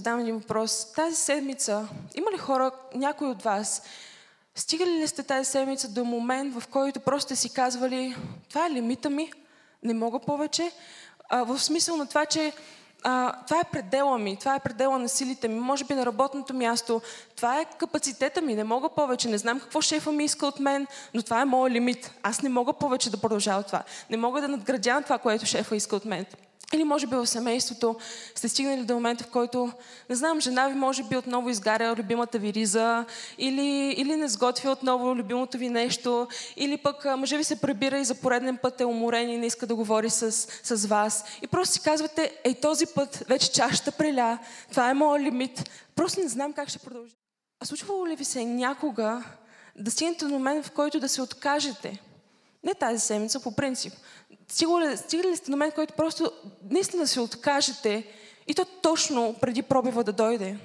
задам един въпрос. Тази седмица, има ли хора, някой от вас, стигали ли сте тази седмица до момент, в който просто сте си казвали, това е лимита ми, не мога повече, а, в смисъл на това, че а, това е предела ми, това е предела на силите ми, може би на работното място, това е капацитета ми, не мога повече, не знам какво шефа ми иска от мен, но това е моят лимит. Аз не мога повече да продължавам това. Не мога да надградя това, което шефа иска от мен. Или може би в семейството сте стигнали до момента, в който, не знам, жена ви може би отново изгаря любимата ви риза, или, или не сготвя отново любимото ви нещо, или пък мъже ви се прибира и за пореден път е уморен и не иска да говори с, с вас. И просто си казвате, ей този път вече чашата преля, това е моят лимит, просто не знам как ще продължа. А случвало ли ви се някога да стигнете до момент, в който да се откажете? Не тази седмица, по принцип стигали, стигали сте до момент, който просто наистина се откажете и то точно преди пробива да дойде.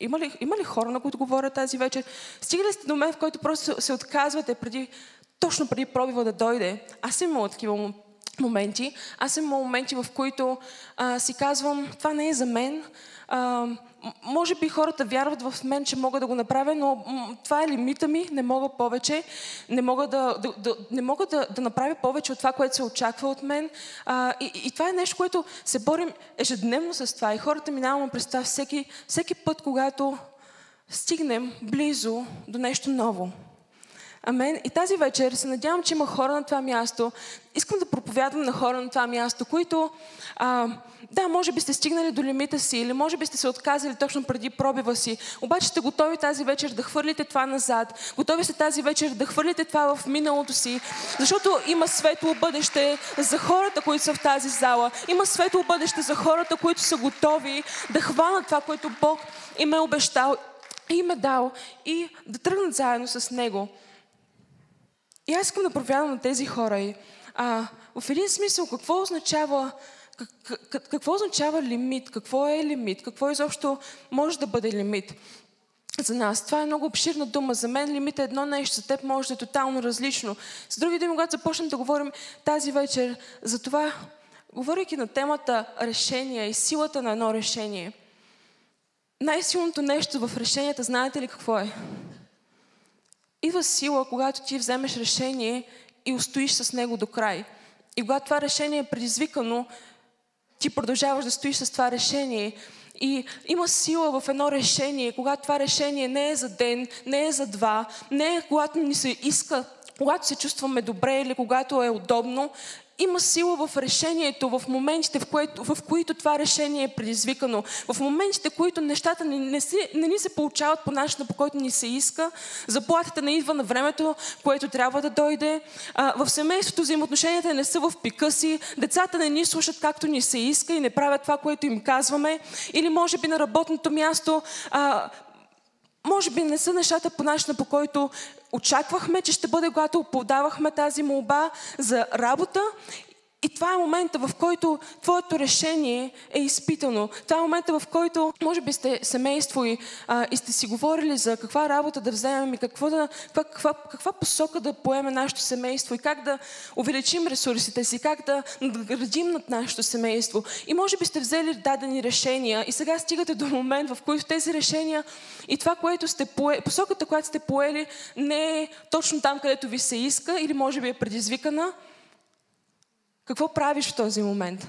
Има ли, има ли хора, на които говоря тази вечер? Стигали сте до момент, в който просто се отказвате преди, точно преди пробива да дойде. Аз съм имала такива моменти. Аз съм имала моменти, в които а, си казвам, това не е за мен. А, може би хората вярват в мен, че мога да го направя, но това е лимита ми, не мога повече, не мога да, да, да, не мога да, да направя повече от това, което се очаква от мен. А, и, и това е нещо, което се борим ежедневно с това. И хората минаваме през това всеки, всеки път, когато стигнем близо до нещо ново. Амен. И тази вечер се надявам, че има хора на това място. Искам да проповядвам на хора на това място, които, а, да, може би сте стигнали до лимита си или може би сте се отказали точно преди пробива си. Обаче сте готови тази вечер да хвърлите това назад. Готови сте тази вечер да хвърлите това в миналото си. Защото има светло бъдеще за хората, които са в тази зала. Има светло бъдеще за хората, които са готови да хванат това, което Бог им е обещал и им е дал и да тръгнат заедно с Него. И аз искам да проповядвам на тези хора. И, а, в един смисъл, какво означава, как, какво означава лимит? Какво е лимит? Какво изобщо може да бъде лимит? За нас. Това е много обширна дума. За мен лимит е едно нещо, за теб може да е тотално различно. С други думи, когато започнем да говорим тази вечер за това, говорейки на темата решение и силата на едно решение, най-силното нещо в решенията, знаете ли какво е? Идва сила, когато ти вземеш решение и устоиш с него до край. И когато това решение е предизвикано, ти продължаваш да стоиш с това решение. И има сила в едно решение, когато това решение не е за ден, не е за два, не е когато ни се иска, когато се чувстваме добре или когато е удобно, има сила в решението, в моментите, в, което, в които това решение е предизвикано, в моментите, в които нещата не, не, си, не ни се получават по начина, по който ни се иска, заплатата не идва на времето, което трябва да дойде, а, в семейството взаимоотношенията не са в пика си, децата не ни слушат както ни се иска и не правят това, което им казваме, или може би на работното място а, може би не са нещата по начина, по който очаквахме, че ще бъде, когато подавахме тази молба за работа и това е момента, в който твоето решение е изпитано. Това е момента, в който, може би сте семейство и, а, и сте си говорили за каква работа да вземем и какво да, каква, каква, каква посока да поеме нашето семейство и как да увеличим ресурсите си, как да надградим над нашето семейство. И може би сте взели дадени решения и сега стигате до момент, в който тези решения и това, което сте поели, посоката, която сте поели, не е точно там, където ви се иска или може би е предизвикана какво правиш в този момент?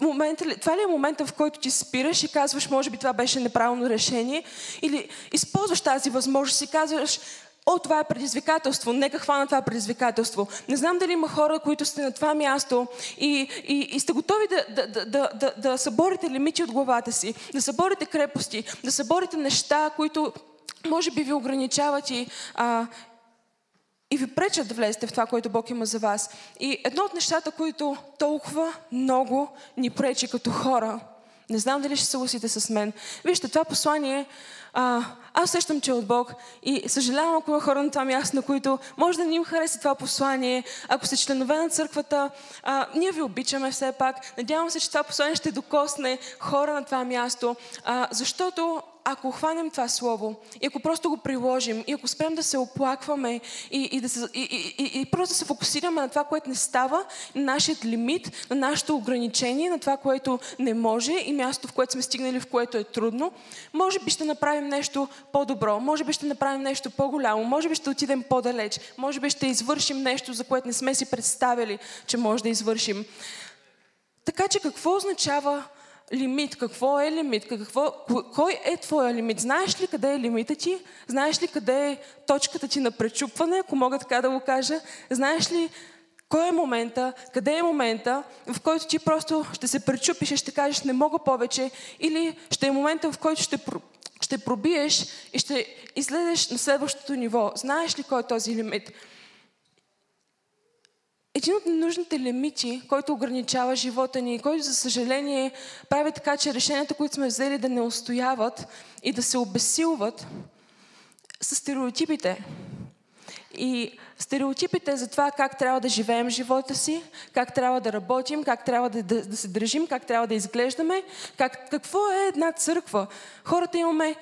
Момент, това ли е момента, в който ти спираш и казваш, може би това беше неправилно решение? Или използваш тази възможност и казваш, о, това е предизвикателство, нека хвана това предизвикателство. Не знам дали има хора, които сте на това място и, и, и сте готови да, да, да, да, да съборите лимити от главата си, да съборите крепости, да съборите неща, които може би ви ограничават и, а, и ви пречат да влезете в това, което Бог има за вас. И едно от нещата, които толкова много ни пречи като хора, не знам дали ще съгласите с мен. Вижте, това послание, а, аз сещам, че е от Бог и съжалявам, ако има хора на това място, на които може да ни им хареса това послание. Ако сте членове на църквата, а, ние ви обичаме все пак. Надявам се, че това послание ще докосне хора на това място, а, защото ако хванем това слово и ако просто го приложим и ако спрем да се оплакваме и, и, да се, и, и, и, просто да се фокусираме на това, което не става, на нашия лимит, на нашето ограничение, на това, което не може и място, в което сме стигнали, в което е трудно, може би ще направим нещо по-добро, може би ще направим нещо по-голямо, може би ще отидем по-далеч, може би ще извършим нещо, за което не сме си представили, че може да извършим. Така че какво означава лимит? Какво е лимит? Какво, кой е твоя лимит? Знаеш ли къде е лимита ти? Знаеш ли къде е точката ти на пречупване, ако мога така да го кажа? Знаеш ли кой е момента, къде е момента, в който ти просто ще се пречупиш и ще кажеш не мога повече или ще е момента, в който ще, ще пробиеш и ще излезеш на следващото ниво. Знаеш ли кой е този лимит? Един от ненужните лимити, който ограничава живота ни, който, за съжаление, прави така, че решенията, които сме взели да не устояват и да се обесилват, са стереотипите. И стереотипите за това как трябва да живеем живота си, как трябва да работим, как трябва да, да, да се държим, как трябва да изглеждаме, как, какво е една църква. Хората имаме...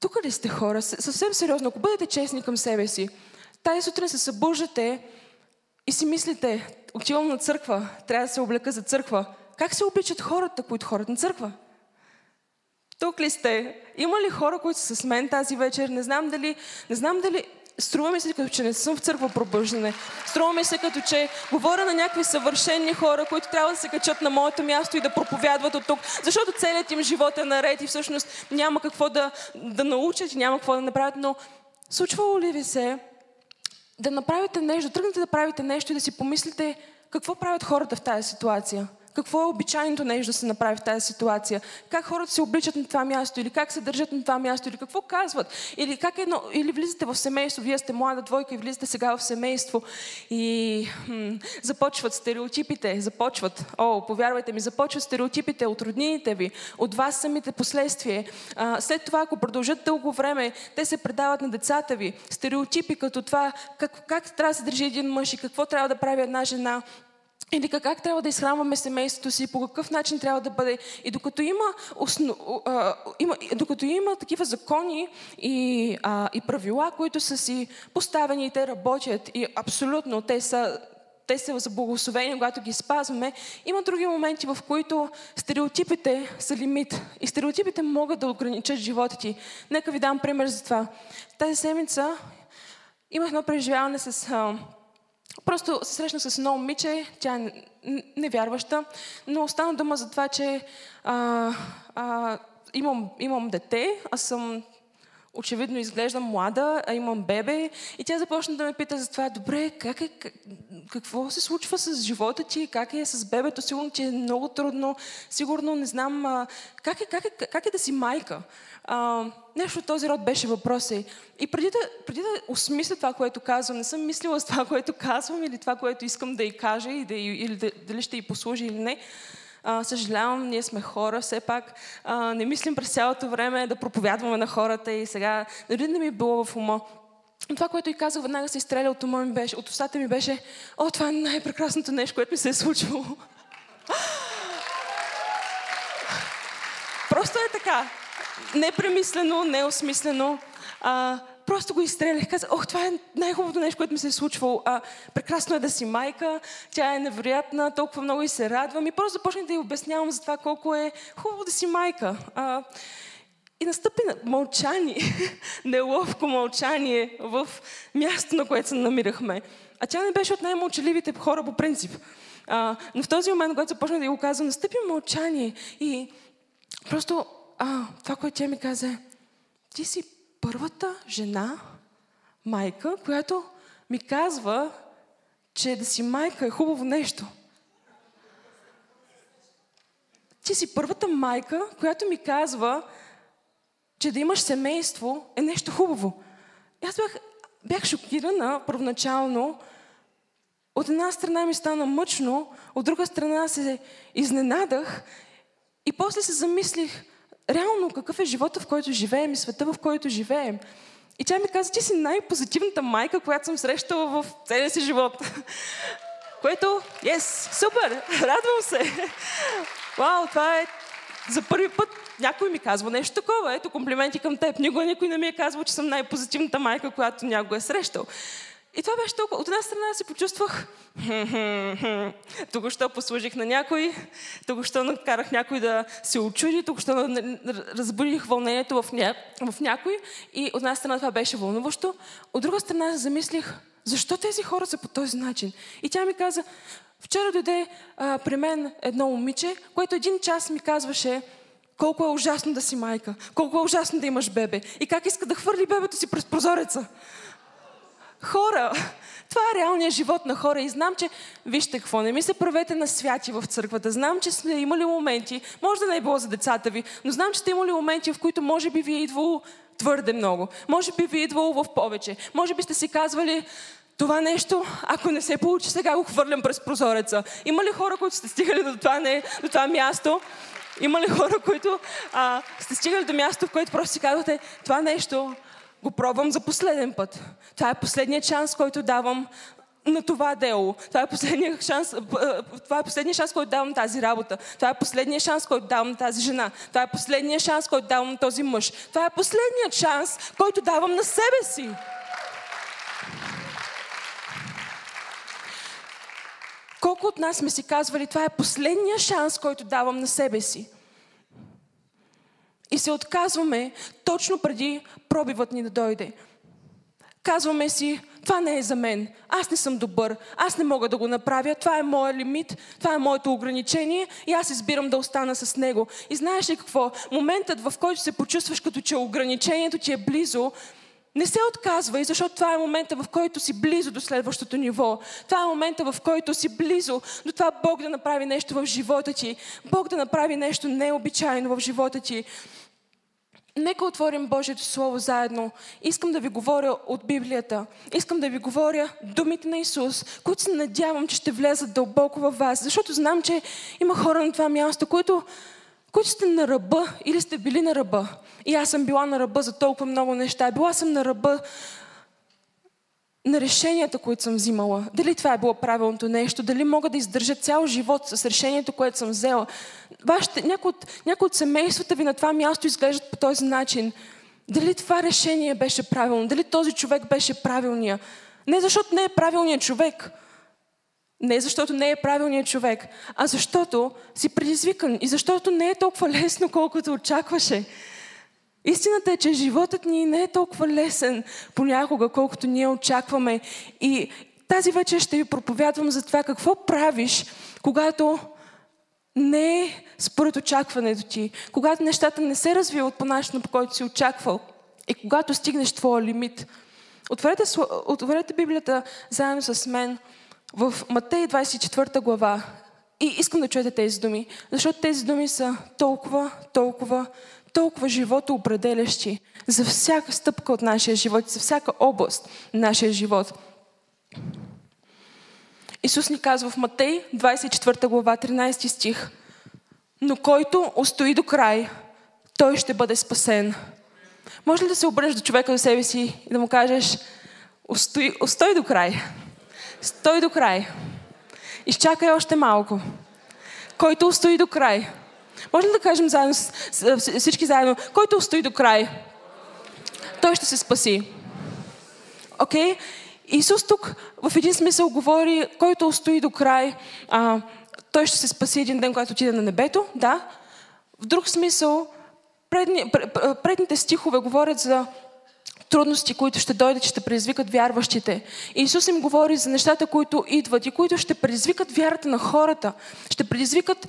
Тук ли сте хора? Съвсем сериозно, ако бъдете честни към себе си, тази сутрин се събуждате и си мислите, отивам на църква, трябва да се облека за църква. Как се обличат хората, които ходят на църква? Тук ли сте? Има ли хора, които са с мен тази вечер? Не знам дали, не знам дали Струва ми се като че не съм в църква пробъждане. Струва ми се като че говоря на някакви съвършени хора, които трябва да се качат на моето място и да проповядват от тук, защото целият им живот е наред и всъщност няма какво да, да научат и няма какво да направят. Но случвало ли ви се да направите нещо, тръгнете да правите нещо и да си помислите какво правят хората в тази ситуация. Какво е обичайното нещо да се направи в тази ситуация? Как хората се обличат на това място? Или как се държат на това място? Или какво казват? Или, как едно, или влизате в семейство, вие сте млада двойка и влизате сега в семейство и хм, започват стереотипите, започват, о, повярвайте ми, започват стереотипите от роднините ви, от вас самите последствия. А, след това, ако продължат дълго време, те се предават на децата ви. Стереотипи като това, как, как трябва да се държи един мъж и какво трябва да прави една жена, или как трябва да изхранваме семейството си, по какъв начин трябва да бъде. И докато има, основ, има, докато има такива закони и, а, и правила, които са си поставени и те работят, и абсолютно те са те са за благословение, когато ги спазваме. Има други моменти, в които стереотипите са лимит. И стереотипите могат да ограничат живота ти. Нека ви дам пример за това. Тази седмица имах едно преживяване с Просто се срещнах с едно момиче, тя е невярваща, но остана дума за това, че а, а, имам, имам дете, аз съм очевидно изглеждам млада, а имам бебе. И тя започна да ме пита за това, добре, как е, как, какво се случва с живота ти, как е с бебето, сигурно ти е много трудно, сигурно не знам, как, е, как, е, как е да си майка. А, нещо от този род беше въпроса. И преди да, преди да осмисля това, което казвам, не съм мислила с това, което казвам или това, което искам да й кажа и да, или да, дали ще й послужи или не. Съжалявам, ние сме хора, все пак а, не мислим през цялото време да проповядваме на хората и сега, дори не ми е било в ума. Това, което и казах, веднага се изстреля от ума ми беше, от устата ми беше, о, това е най-прекрасното нещо, което ми се е случвало. Просто е така непремислено, неосмислено. А, просто го изстрелях. Казах, ох, това е най-хубавото нещо, което ми се е случвало. А, прекрасно е да си майка, тя е невероятна, толкова много и се радвам. И просто започнах да й обяснявам за това колко е хубаво да си майка. А, и настъпи мълчание, неловко мълчание в мястото, на което се намирахме. А тя не беше от най-мълчаливите хора по принцип. А, но в този момент, когато започнах да го казвам, настъпи мълчание. И просто а, това, което тя ми каза, ти си първата жена, майка, която ми казва, че да си майка е хубаво нещо. Ти си първата майка, която ми казва, че да имаш семейство е нещо хубаво. Аз бях, бях шокирана първоначално. От една страна ми стана мъчно, от друга страна се изненадах и после се замислих, реално какъв е живота, в който живеем и света, в който живеем. И тя ми каза, ти си най-позитивната майка, която съм срещала в целия си живот. Което, yes, супер, радвам се. Вау, това е, За първи път някой ми казва нещо такова. Ето комплименти към теб. Никога никой не ми е казвал, че съм най-позитивната майка, която някога е срещал. И това беше толкова... От една страна се почувствах... Току-що послужих на някой, току-що накарах някой да се очуди, току-що разбудих вълнението в, ня... в някой. И от една страна това беше вълнуващо. От друга страна замислих, защо тези хора са по този начин? И тя ми каза, вчера дойде а, при мен едно момиче, което един час ми казваше, колко е ужасно да си майка, колко е ужасно да имаш бебе и как иска да хвърли бебето си през прозореца. Хора, това е реалният живот на хора и знам, че, вижте какво, не ми се правете на святи в църквата. Знам, че сме имали моменти, може да не е било за децата ви, но знам, че сте имали моменти, в които може би ви е идвало твърде много. Може би ви е идвало в повече. Може би сте си казвали, това нещо, ако не се получи, сега го хвърлям през прозореца. Има ли хора, които сте стигали до това, не, до това място? Има ли хора, които а, сте стигали до място, в което просто си казвате, това нещо го пробвам за последен път. Това е последният шанс, който давам на това дело. Това е последният шанс, това е последният шанс, който давам тази работа. Това е последният шанс, който давам на тази жена. Това е последният шанс, който давам на този мъж. Това е последният шанс, който давам на себе си. Колко от нас сме си казвали, това е последния шанс, който давам на себе си. И се отказваме точно преди пробивът ни да дойде. Казваме си, това не е за мен. Аз не съм добър. Аз не мога да го направя. Това е моят лимит. Това е моето ограничение. И аз избирам да остана с него. И знаеш ли какво? Моментът, в който се почувстваш като че ограничението ти е близо, не се отказвай, защото това е момента, в който си близо до следващото ниво. Това е момента, в който си близо до това Бог да направи нещо в живота ти. Бог да направи нещо необичайно в живота ти. Нека отворим Божието Слово заедно. Искам да ви говоря от Библията. Искам да ви говоря думите на Исус, които се надявам, че ще влезат дълбоко във вас. Защото знам, че има хора на това място, които които сте на ръба или сте били на ръба. И аз съм била на ръба за толкова много неща. Била съм на ръба на решенията, които съм взимала. Дали това е било правилното нещо, дали мога да издържа цял живот с решението, което съм взела. Вашите, някои, от, някои от семействата ви на това място изглеждат по този начин. Дали това решение беше правилно, дали този човек беше правилния. Не защото не е правилният човек, не защото не е правилният човек, а защото си предизвикан и защото не е толкова лесно, колкото очакваше. Истината е, че животът ни не е толкова лесен понякога, колкото ние очакваме. И тази вечер ще ви проповядвам за това какво правиш, когато не е според очакването ти, когато нещата не се развиват по начина, по който си очаквал и когато стигнеш твоя лимит. Отворете, отворете Библията заедно с мен в Матей 24 глава и искам да чуете тези думи, защото тези думи са толкова, толкова, толкова живото определящи за всяка стъпка от нашия живот, за всяка област на нашия живот. Исус ни казва в Матей 24 глава 13 стих Но който устои до край, той ще бъде спасен. Може ли да се обърнеш до човека до себе си и да му кажеш Устой, устой до край. Стой до край. Изчакай още малко. Който устои до край. Може ли да кажем заедно, всички заедно, който устои до край, той ще се спаси. Окей? Okay? Исус тук в един смисъл говори, който устои до край, а, той ще се спаси един ден, когато отиде на небето, да. В друг смисъл, предни, предните стихове говорят за трудности, които ще дойдат, ще предизвикат вярващите. Исус им говори за нещата, които идват и които ще предизвикат вярата на хората. Ще предизвикат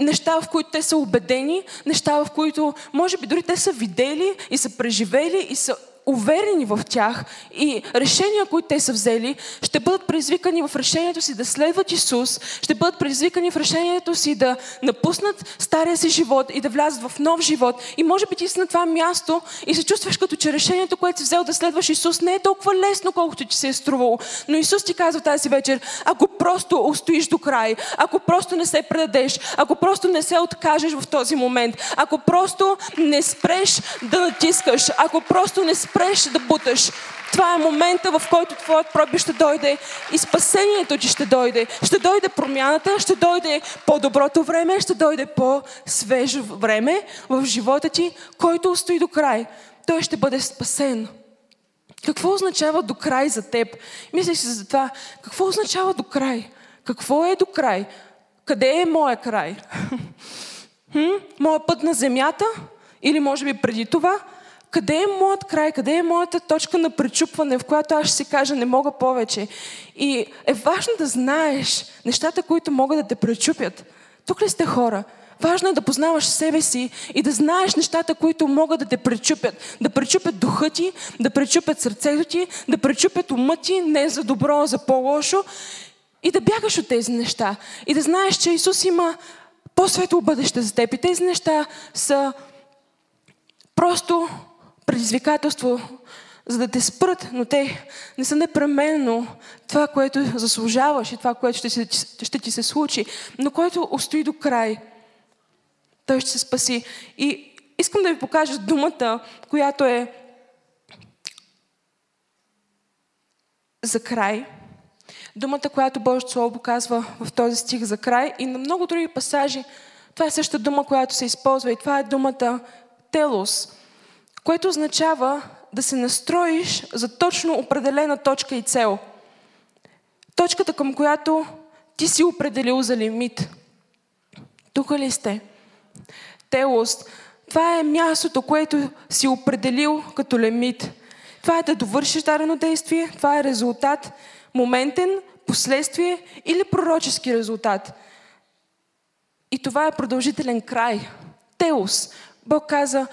неща, в които те са убедени, неща, в които може би дори те са видели и са преживели и са уверени в тях и решения, които те са взели, ще бъдат предизвикани в решението си да следват Исус, ще бъдат предизвикани в решението си да напуснат стария си живот и да влязат в нов живот. И може би ти си на това място и се чувстваш като че решението, което си взел да следваш Исус, не е толкова лесно, колкото ти се е струвало. Но Исус ти казва тази вечер, ако просто устоиш до край, ако просто не се предадеш, ако просто не се откажеш в този момент, ако просто не спреш да натискаш, ако просто не спреш спреш да буташ. Това е момента, в който твоят проби ще дойде и спасението ти ще дойде. Ще дойде промяната, ще дойде по-доброто време, ще дойде по-свежо време в живота ти, който устои до край. Той ще бъде спасен. Какво означава до край за теб? Мислиш си за това. Какво означава до край? Какво е до край? Къде е моя край? Моя път на земята? Или може би преди това? Къде е моят край? Къде е моята точка на пречупване, в която аз ще си кажа не мога повече? И е важно да знаеш нещата, които могат да те пречупят. Тук ли сте хора? Важно е да познаваш себе си и да знаеш нещата, които могат да те пречупят. Да пречупят духа ти, да пречупят сърцето ти, да пречупят ума ти, не за добро, а за по-лошо. И да бягаш от тези неща. И да знаеш, че Исус има по-светло бъдеще за теб. И тези неща са просто предизвикателство, за да те спрат, но те не са непременно това, което заслужаваш и това, което ще, ще, ще ти се случи, но който устои до край. Той ще се спаси. И искам да ви покажа думата, която е за край. Думата, която Божието Слово показва в този стих за край и на много други пасажи. Това е същата дума, която се използва и това е думата телос, което означава да се настроиш за точно определена точка и цел. Точката, към която ти си определил за лимит. Тук ли сте? Телос. Това е мястото, което си определил като лимит. Това е да довършиш дадено действие, това е резултат, моментен, последствие или пророчески резултат. И това е продължителен край. Теос. Бог каза,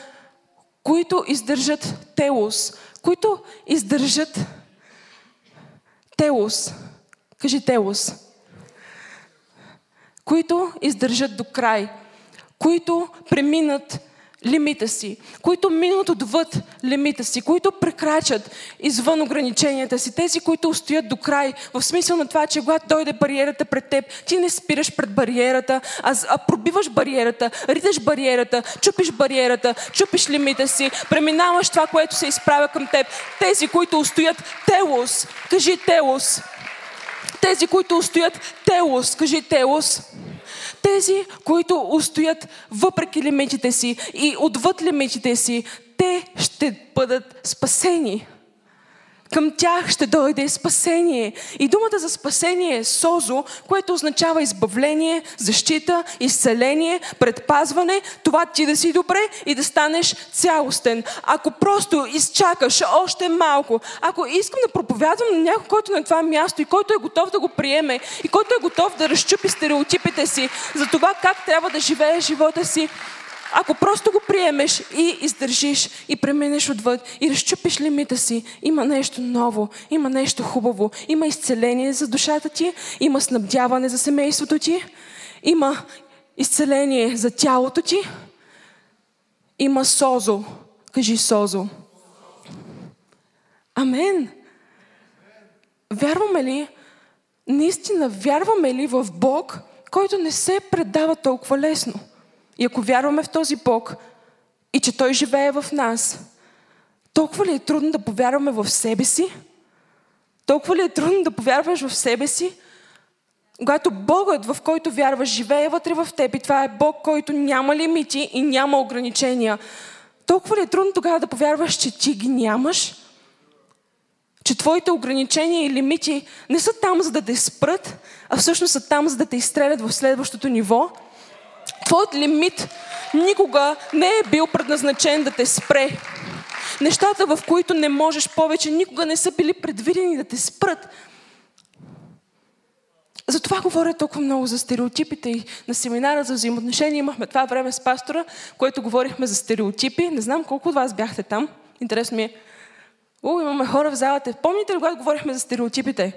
които издържат телос, които издържат телос. Кажи телос. Които издържат до край, които преминат лимита си, които минат отвъд лимита си, които прекрачат извън ограниченията си, тези, които устоят до край, в смисъл на това, че когато дойде бариерата пред теб, ти не спираш пред бариерата, а, а пробиваш бариерата, риташ бариерата, чупиш бариерата, чупиш лимита си, преминаваш това, което се изправя към теб. Тези, които устоят телос, кажи телос. Тези, които устоят телос, кажи телос тези, които устоят въпреки лимитите си и отвъд лимитите си, те ще бъдат спасени. Към тях ще дойде спасение. И думата за спасение е созо, което означава избавление, защита, изцеление, предпазване, това ти да си добре и да станеш цялостен. Ако просто изчакаш още малко, ако искам да проповядвам на някой, който е на това място и който е готов да го приеме и който е готов да разчупи стереотипите си за това как трябва да живее живота си, ако просто го приемеш и издържиш и преминеш отвъд и разчупиш лимита си, има нещо ново, има нещо хубаво, има изцеление за душата ти, има снабдяване за семейството ти, има изцеление за тялото ти, има созо. Кажи созо. Амен. Вярваме ли, наистина вярваме ли в Бог, който не се предава толкова лесно? И ако вярваме в този Бог и че Той живее в нас, толкова ли е трудно да повярваме в себе си? Толкова ли е трудно да повярваш в себе си? Когато Богът, в който вярваш, живее вътре в теб и това е Бог, който няма лимити и няма ограничения, толкова ли е трудно тогава да повярваш, че ти ги нямаш? Че твоите ограничения и лимити не са там, за да те спрат, а всъщност са там, за да те изстрелят в следващото ниво – Твоят лимит никога не е бил предназначен да те спре. Нещата, в които не можеш повече, никога не са били предвидени да те спрат. Затова говоря толкова много за стереотипите и на семинара за взаимоотношения имахме това време с пастора, което говорихме за стереотипи. Не знам колко от вас бяхте там. Интересно ми е. О, имаме хора в залата. Помните ли, когато говорихме за стереотипите?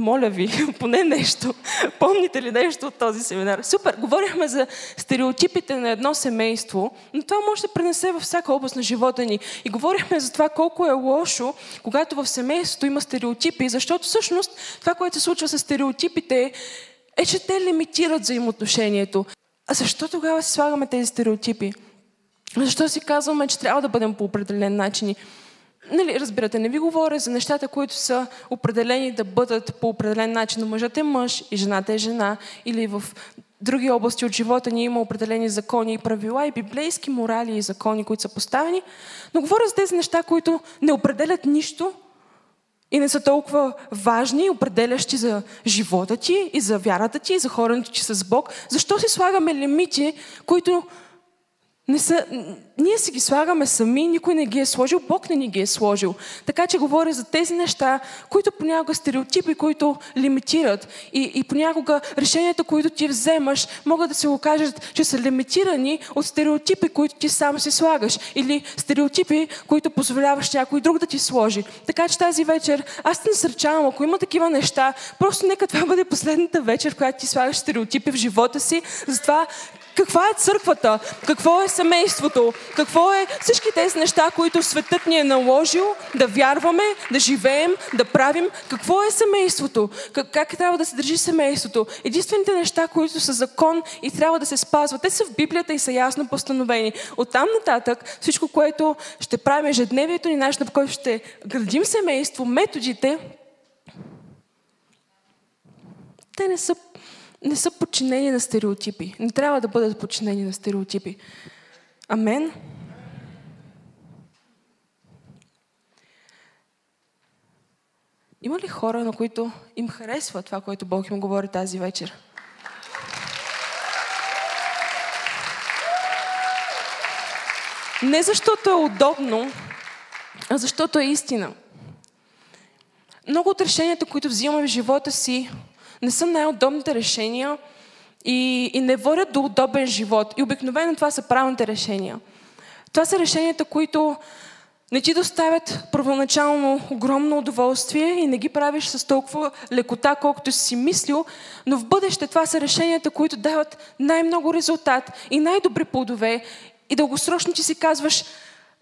Моля ви, поне нещо. Помните ли нещо от този семинар? Супер! Говорихме за стереотипите на едно семейство, но това може да пренесе във всяка област на живота ни. И говорихме за това колко е лошо, когато в семейството има стереотипи, защото всъщност това, което се случва с стереотипите, е, че те лимитират взаимоотношението. А защо тогава си слагаме тези стереотипи? Защо си казваме, че трябва да бъдем по определен начин? Нали, разбирате, не ви говоря за нещата, които са определени да бъдат по определен начин. Мъжът е мъж и жената е жена. Или в други области от живота ни има определени закони и правила и библейски морали и закони, които са поставени. Но говоря за тези неща, които не определят нищо и не са толкова важни, определящи за живота ти и за вярата ти и за хората ти с Бог. Защо си слагаме лимити, които не са, ние си ги слагаме сами, никой не ги е сложил, Бог не ни ги е сложил. Така че говоря за тези неща, които понякога стереотипи, които лимитират. И, и понякога решенията, които ти вземаш, могат да се окажат, че са лимитирани от стереотипи, които ти сам си слагаш. Или стереотипи, които позволяваш някой друг да ти сложи. Така че тази вечер аз те насърчавам, ако има такива неща, просто нека това бъде последната вечер, в която ти слагаш стереотипи в живота си. Затова каква е църквата? Какво е семейството? Какво е всички тези неща, които светът ни е наложил да вярваме, да живеем, да правим? Какво е семейството? Как, как трябва да се държи семейството? Единствените неща, които са закон и трябва да се спазват, те са в Библията и са ясно постановени. Оттам нататък всичко, което ще правим ежедневието ни, начинът по който ще градим семейство, методите, те не са не са подчинени на стереотипи. Не трябва да бъдат подчинени на стереотипи. Амен. Има ли хора, на които им харесва това, което Бог им говори тази вечер? Не защото е удобно, а защото е истина. Много от решенията, които взимаме в живота си, не са най-удобните решения и, и не водят до удобен живот. И обикновено това са правилните решения. Това са решенията, които не ти доставят първоначално огромно удоволствие и не ги правиш с толкова лекота, колкото си мислил, но в бъдеще това са решенията, които дават най-много резултат и най-добри плодове и дългосрочно ти си казваш,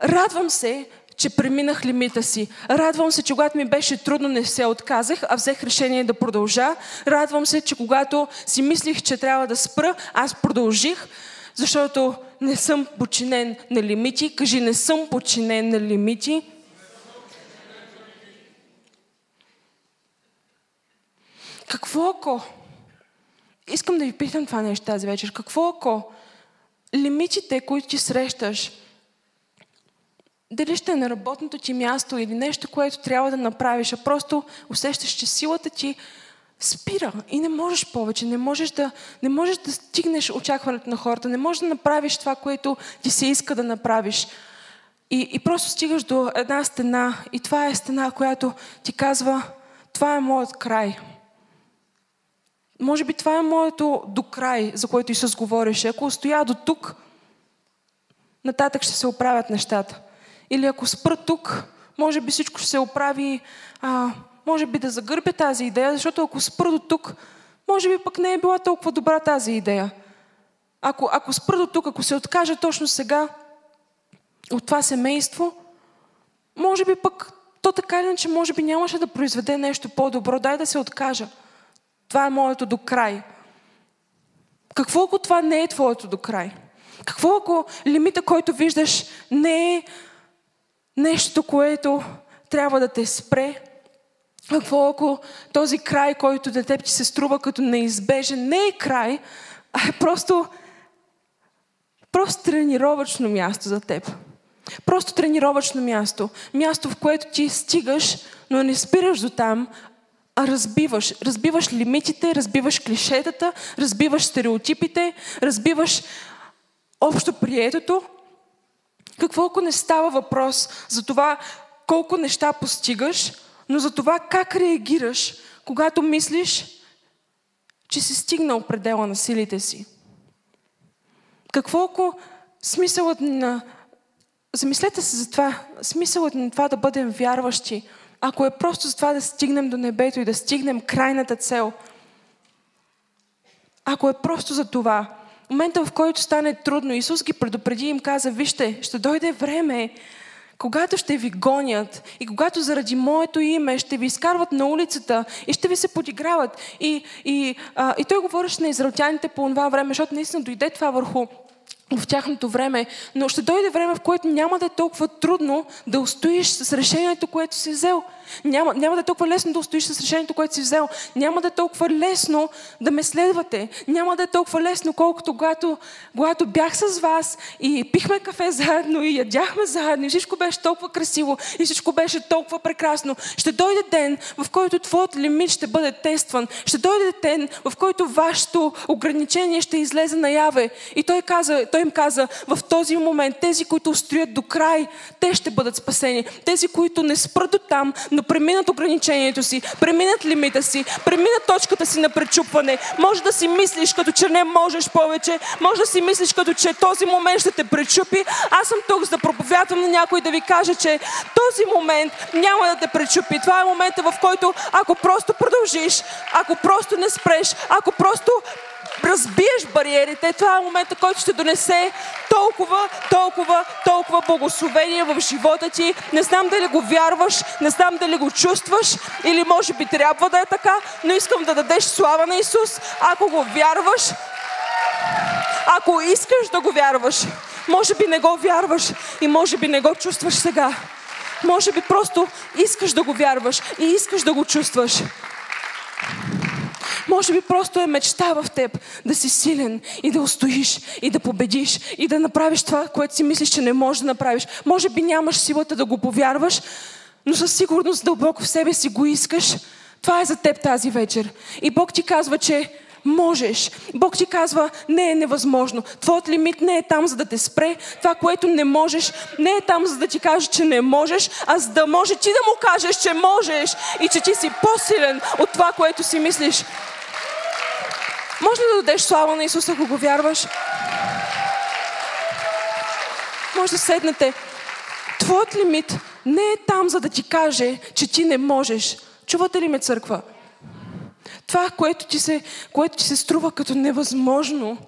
радвам се, че преминах лимита си. Радвам се, че когато ми беше трудно, не се отказах, а взех решение да продължа. Радвам се, че когато си мислих, че трябва да спра, аз продължих, защото не съм подчинен на лимити. Кажи, не съм подчинен на лимити. Какво ако? Искам да ви питам това нещо тази вечер. Какво ако лимитите, които ти срещаш, дали ще е на работното ти място или нещо, което трябва да направиш, а просто усещаш, че силата ти спира и не можеш повече, не можеш да, не можеш да стигнеш очакването на хората, не можеш да направиш това, което ти се иска да направиш. И, и просто стигаш до една стена и това е стена, която ти казва, това е моят край. Може би това е моето до край, за което Исус говореше. Ако стоя до тук, нататък ще се оправят нещата. Или ако спра тук, може би всичко ще се оправи, а, може би да загърбя тази идея, защото ако спра до тук, може би пък не е била толкова добра тази идея. Ако, ако спра до тук, ако се откажа точно сега от това семейство, може би пък то така или иначе, може би нямаше да произведе нещо по-добро. Дай да се откажа. Това е моето до край. Какво ако това не е твоето до край? Какво ако лимита, който виждаш, не е нещо, което трябва да те спре. Какво ако този край, който за теб ти се струва като неизбежен, не е край, а е просто, просто тренировъчно място за теб. Просто тренировъчно място. Място, в което ти стигаш, но не спираш до там, а разбиваш. Разбиваш лимитите, разбиваш клишетата, разбиваш стереотипите, разбиваш общо приетото какво ако не става въпрос за това колко неща постигаш, но за това как реагираш, когато мислиш, че си стигнал предела на силите си? Какво ако смисълът на... Замислете се за това. Смисълът на това да бъдем вярващи, ако е просто за това да стигнем до небето и да стигнем крайната цел, ако е просто за това, момента, в който стане трудно, Исус ги предупреди и им каза, вижте, ще дойде време, когато ще ви гонят и когато заради моето име ще ви изкарват на улицата и ще ви се подиграват. И, и, а, и той говореше на израелтяните по това време, защото наистина дойде това върху в тяхното време, но ще дойде време, в което няма да е толкова трудно да устоиш с решението, което си взел. Няма, няма да е толкова лесно да устоиш с решението, което си взел. Няма да е толкова лесно да ме следвате. Няма да е толкова лесно, колкото когато, когато бях с вас и пихме кафе заедно и ядяхме заедно и всичко беше толкова красиво и всичко беше толкова прекрасно. Ще дойде ден, в който твоят лимит ще бъде тестван. Ще дойде ден, в който вашето ограничение ще излезе наяве. И той, каза, той им каза, в този момент тези, които устоят до край, те ще бъдат спасени. Тези, които не спрат до там, но преминат ограничението си, преминат лимита си, преминат точката си на пречупване. Може да си мислиш като че не можеш повече, може да си мислиш като че този момент ще те пречупи. Аз съм тук за да проповядвам на някой да ви кажа, че този момент няма да те пречупи. Това е момента, в който ако просто продължиш, ако просто не спреш, ако просто разбиеш бариерите, това е момента, който ще донесе толкова, толкова, толкова благословение в живота ти. Не знам дали го вярваш, не знам дали го чувстваш или може би трябва да е така, но искам да дадеш слава на Исус. Ако го вярваш, ако искаш да го вярваш, може би не го вярваш и може би не го чувстваш сега. Може би просто искаш да го вярваш и искаш да го чувстваш. Може би просто е мечта в теб да си силен и да устоиш и да победиш и да направиш това, което си мислиш, че не можеш да направиш. Може би нямаш силата да го повярваш, но със сигурност дълбоко в себе си го искаш. Това е за теб тази вечер. И Бог ти казва, че можеш. Бог ти казва, не е невъзможно. Твоят лимит не е там, за да те спре. Това, което не можеш, не е там, за да ти каже, че не можеш, а за да може ти да му кажеш, че можеш и че ти си по-силен от това, което си мислиш. Може ли да дадеш слава на Исус, ако го вярваш? Може да седнете. Твоят лимит не е там, за да ти каже, че ти не можеш. Чувате ли ме, църква? Това, което ти се, което ти се струва като невъзможно,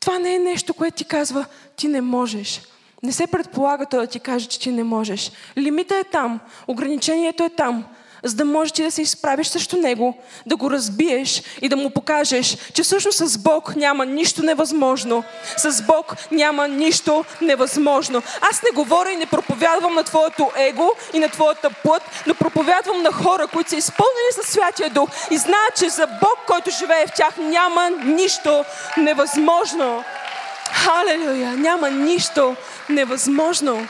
това не е нещо, което ти казва, ти не можеш. Не се предполага той да ти каже, че ти не можеш. Лимита е там, ограничението е там за да можеш ти да се изправиш срещу него, да го разбиеш и да му покажеш, че всъщност с Бог няма нищо невъзможно. С Бог няма нищо невъзможно. Аз не говоря и не проповядвам на твоето его и на твоята плът, но проповядвам на хора, които са изпълнени със Святия Дух и знаят, че за Бог, който живее в тях, няма нищо невъзможно. Халелуя! Няма нищо невъзможно.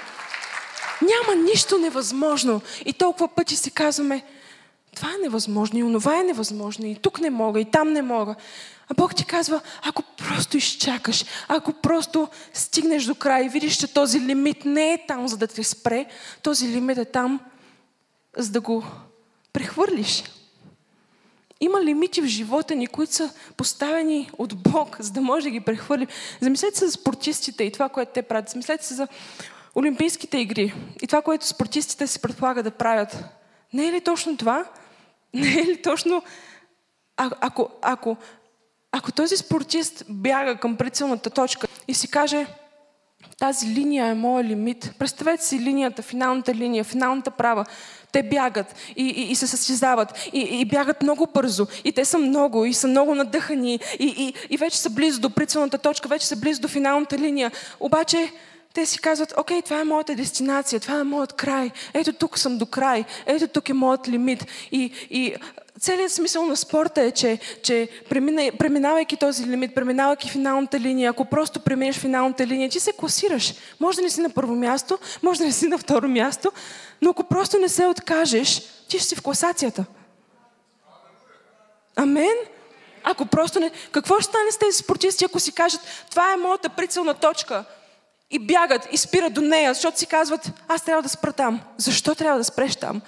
Няма нищо невъзможно. И толкова пъти си казваме, това е невъзможно, и онова е невъзможно, и тук не мога, и там не мога. А Бог ти казва, ако просто изчакаш, ако просто стигнеш до край и видиш, че този лимит не е там, за да те спре, този лимит е там, за да го прехвърлиш. Има лимити в живота ни, които са поставени от Бог, за да може да ги прехвърлим. Замислете се за спортистите и това, което те правят. Замислете се за Олимпийските игри и това, което спортистите се предполага да правят, не е ли точно това? Не е ли точно... А, ако, ако, ако този спортист бяга към прицелната точка и си каже, тази линия е моя лимит. Представете си линията, финалната линия, финалната права. Те бягат и, и, и се състезават и, и бягат много бързо. И те са много и са много надъхани и, и, и вече са близо до прицелната точка, вече са близо до финалната линия. Обаче те си казват, окей, това е моята дестинация, това е моят край. Ето тук съм до край. Ето тук е моят лимит. И, и целият смисъл на спорта е, че, че преминавайки този лимит, преминавайки финалната линия, ако просто преминеш финалната линия, ти се класираш. Може да не си на първо място, може да не си на второ място, но ако просто не се откажеш, ти ще си в класацията. Амен? Ако просто не... Какво ще стане с тези спортисти, ако си кажат, това е моята прицелна точка? И бягат и спират до нея, защото си казват, аз трябва да спра там. Защо трябва да спреш там?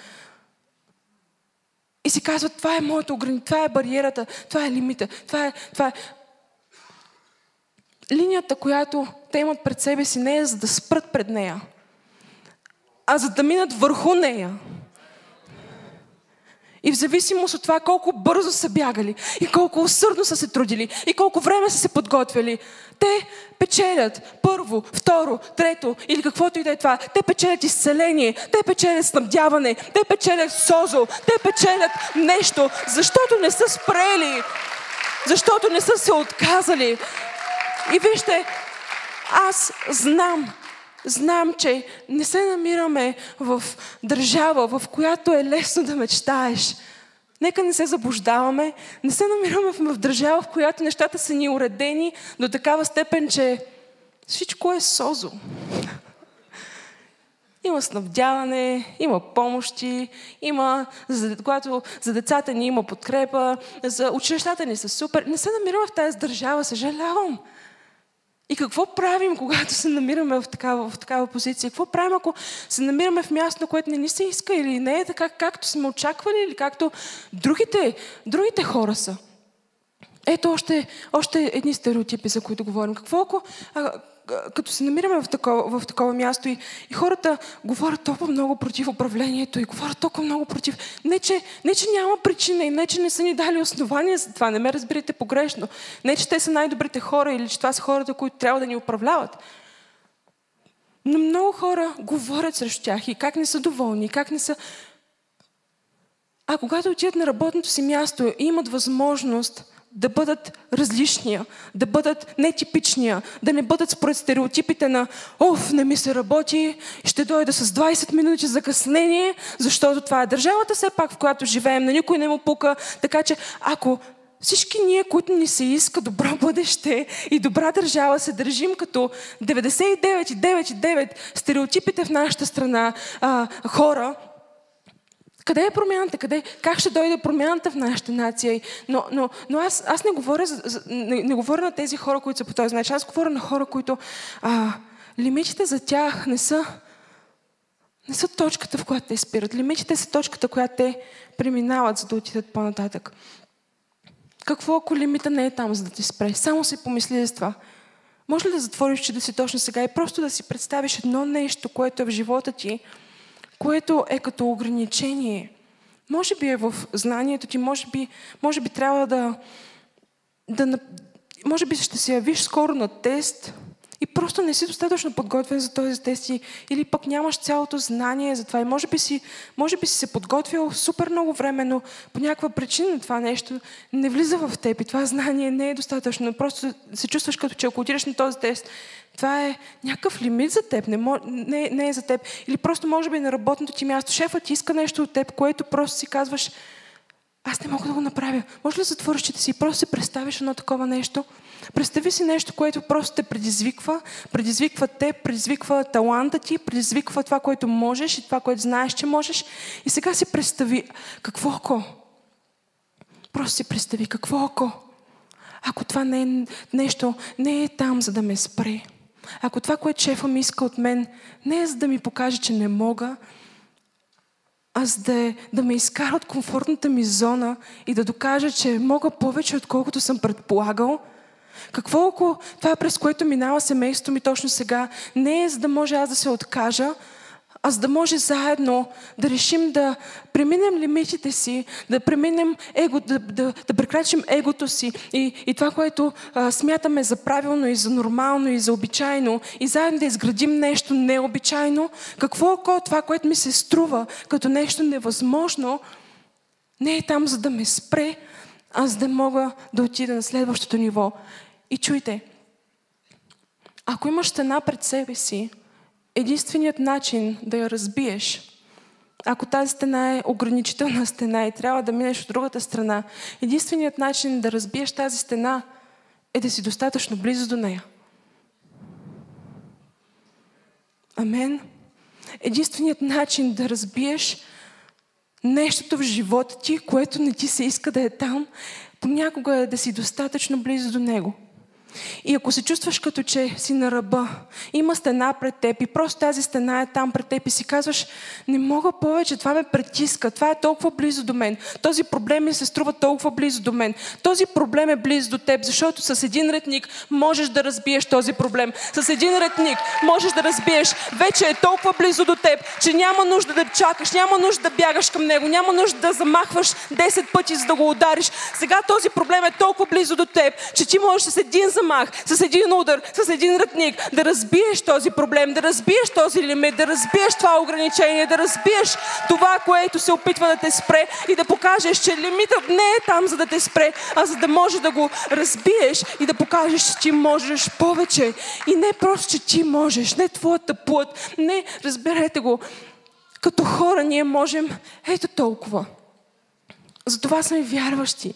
И си казват, това е моето ограничение, това е бариерата, това е лимита, това е, това е... Линията, която те имат пред себе си, не е за да спрат пред нея, а за да минат върху нея. И в зависимост от това колко бързо са бягали, и колко усърдно са се трудили, и колко време са се подготвили, те печелят първо, второ, трето или каквото и да е това. Те печелят изцеление, те печелят снабдяване, те печелят созо, те печелят нещо, защото не са спрели, защото не са се отказали. И вижте, аз знам, знам, че не се намираме в държава, в която е лесно да мечтаеш. Нека не се заблуждаваме, не се намираме в държава, в която нещата са ни уредени до такава степен, че всичко е созо. Има снабдяване, има помощи, има, за, когато за децата ни има подкрепа, за училищата ни са супер. Не се намираме в тази държава, съжалявам. И какво правим, когато се намираме в такава, в такава позиция? Какво правим, ако се намираме в място, което не ни се иска или не е така, както сме очаквали или както другите, другите хора са? Ето още, още едни стереотипи, за които говорим. Какво ако, а, като се намираме в такова, в такова място и, и хората говорят толкова много против управлението и говорят толкова много против... Не че, не, че няма причина и не, че не са ни дали основания за това. Не ме разберете погрешно. Не, че те са най-добрите хора или че това са хората, които трябва да ни управляват. Но много хора говорят срещу тях и как не са доволни, как не са... А когато отидат на работното си място и имат възможност да бъдат различния, да бъдат нетипичния, да не бъдат според стереотипите на оф, не ми се работи, ще дойда с 20 минути закъснение, защото това е държавата все пак, в която живеем, на никой не му пука. Така че ако всички ние, които ни се иска добро бъдеще и добра държава, се държим като 99,9,9 стереотипите в нашата страна а, хора, къде е промяната? Къде, как ще дойде промяната в нашата нация? Но, но, но аз, аз не, говоря, не, не говоря на тези хора, които са по този начин. Аз говоря на хора, които а, лимитите за тях не са, не са точката, в която те спират. Лимитите са точката, която те преминават, за да отидат по-нататък. Какво ако лимита не е там, за да ти спре? Само си помисли за това. Може ли да затвориш че да си точно сега и просто да си представиш едно нещо, което е в живота ти, което е като ограничение. Може би е в знанието ти, може би, може би трябва да, да... Може би ще се явиш скоро на тест и просто не си достатъчно подготвен за този тест или пък нямаш цялото знание за това. И може би си, може би си се подготвил супер много време, но по някаква причина това нещо не влиза в теб и това знание не е достатъчно. Просто се чувстваш като че ако отидеш на този тест, това е някакъв лимит за теб, не, не, не е за теб. Или просто може би на работното ти място шефът иска нещо от теб, което просто си казваш, аз не мога да го направя. Може ли да затвориш че си и просто си представиш едно такова нещо? Представи си нещо, което просто те предизвиква, предизвиква те, предизвиква таланта ти, предизвиква това, което можеш и това, което знаеш, че можеш. И сега си представи, какво ако? Просто си представи, какво ако? Ако това не е нещо, не е там, за да ме спре. Ако това, което шефа ми иска от мен, не е за да ми покаже, че не мога, а за да, е, да ме изкара от комфортната ми зона и да докажа, че мога повече, отколкото съм предполагал, какво ако това, през което минава семейството ми точно сега, не е за да може аз да се откажа, а за да може заедно да решим да преминем лимитите си, да преминем его, да, да, да прекрачим егото си и, и това, което а, смятаме за правилно и за нормално и за обичайно и заедно да изградим нещо необичайно, какво ако това, което ми се струва като нещо невъзможно, не е там за да ме спре, а за да мога да отида на следващото ниво. И чуйте, ако имаш стена пред себе си, единственият начин да я разбиеш, ако тази стена е ограничителна стена и трябва да минеш от другата страна, единственият начин да разбиеш тази стена е да си достатъчно близо до нея. Амен. Единственият начин да разбиеш нещото в живота ти, което не ти се иска да е там, понякога е да си достатъчно близо до него. И ако се чувстваш като че си на ръба, има стена пред теб и просто тази стена е там пред теб и си казваш, не мога повече, това ме притиска, това е толкова близо до мен, този проблем ми се струва толкова близо до мен, този проблем е близо до теб, защото с един ретник можеш да разбиеш този проблем. С един ретник можеш да разбиеш, вече е толкова близо до теб, че няма нужда да чакаш, няма нужда да бягаш към него, няма нужда да замахваш 10 пъти, за да го удариш. Сега този проблем е толкова близо до теб, че ти можеш с един замах, с един удар, с един рътник, да разбиеш този проблем, да разбиеш този лимит, да разбиеш това ограничение, да разбиеш това, което се опитва да те спре и да покажеш, че лимитът не е там, за да те спре, а за да можеш да го разбиеш и да покажеш, че ти можеш повече. И не просто, че ти можеш, не твоята плът, не, разберете го, като хора ние можем ето толкова. Затова сме вярващи.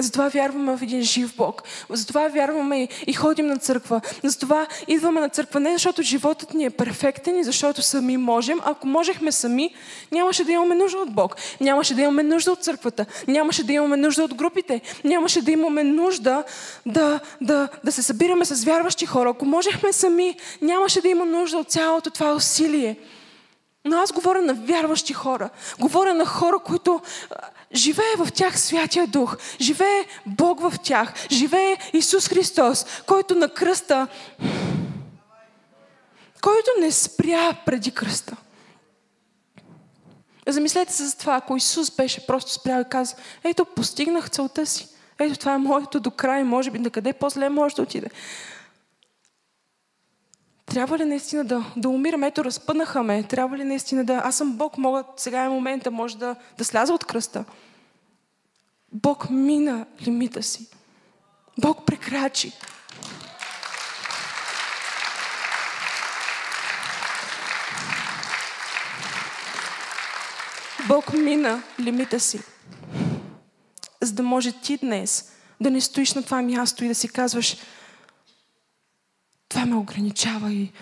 Затова вярваме в един жив Бог. Затова вярваме и, и ходим на църква. Затова идваме на църква не защото животът ни е перфектен и защото сами можем. Ако можехме сами, нямаше да имаме нужда от Бог. Нямаше да имаме нужда от църквата. Нямаше да имаме нужда от групите. Нямаше да имаме нужда да, да, да се събираме с вярващи хора. Ако можехме сами, нямаше да има нужда от цялото това усилие. Но аз говоря на вярващи хора. Говоря на хора, които живее в тях Святия Дух. Живее Бог в тях. Живее Исус Христос, който на кръста, който не спря преди кръста. Замислете се за това, ако Исус беше просто спрял и каза, ето, постигнах целта си. Ето, това е моето до край, може би, на къде по-зле може да отиде. Трябва ли наистина да, да умираме? Ето, разпънаха ме. Трябва ли наистина да... Аз съм Бог, мога, сега е момента, може да, да сляза от кръста. Бог мина лимита си. Бог прекрачи. Бог мина лимита си. За да може ти днес да не стоиш на това място и да си казваш, това ме ограничава и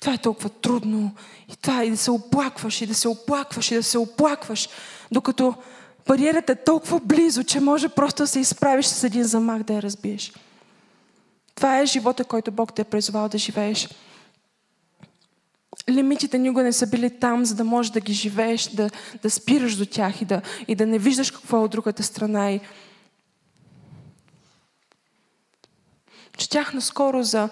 това е толкова трудно. И това и да се оплакваш, и да се оплакваш, и да се оплакваш, докато бариерата е толкова близо, че може просто да се изправиш с един замах да я разбиеш. Това е живота, който Бог те е призвал да живееш. Лимитите никога не са били там, за да можеш да ги живееш, да, да спираш до тях и да, и да не виждаш какво е от другата страна. И Четях наскоро за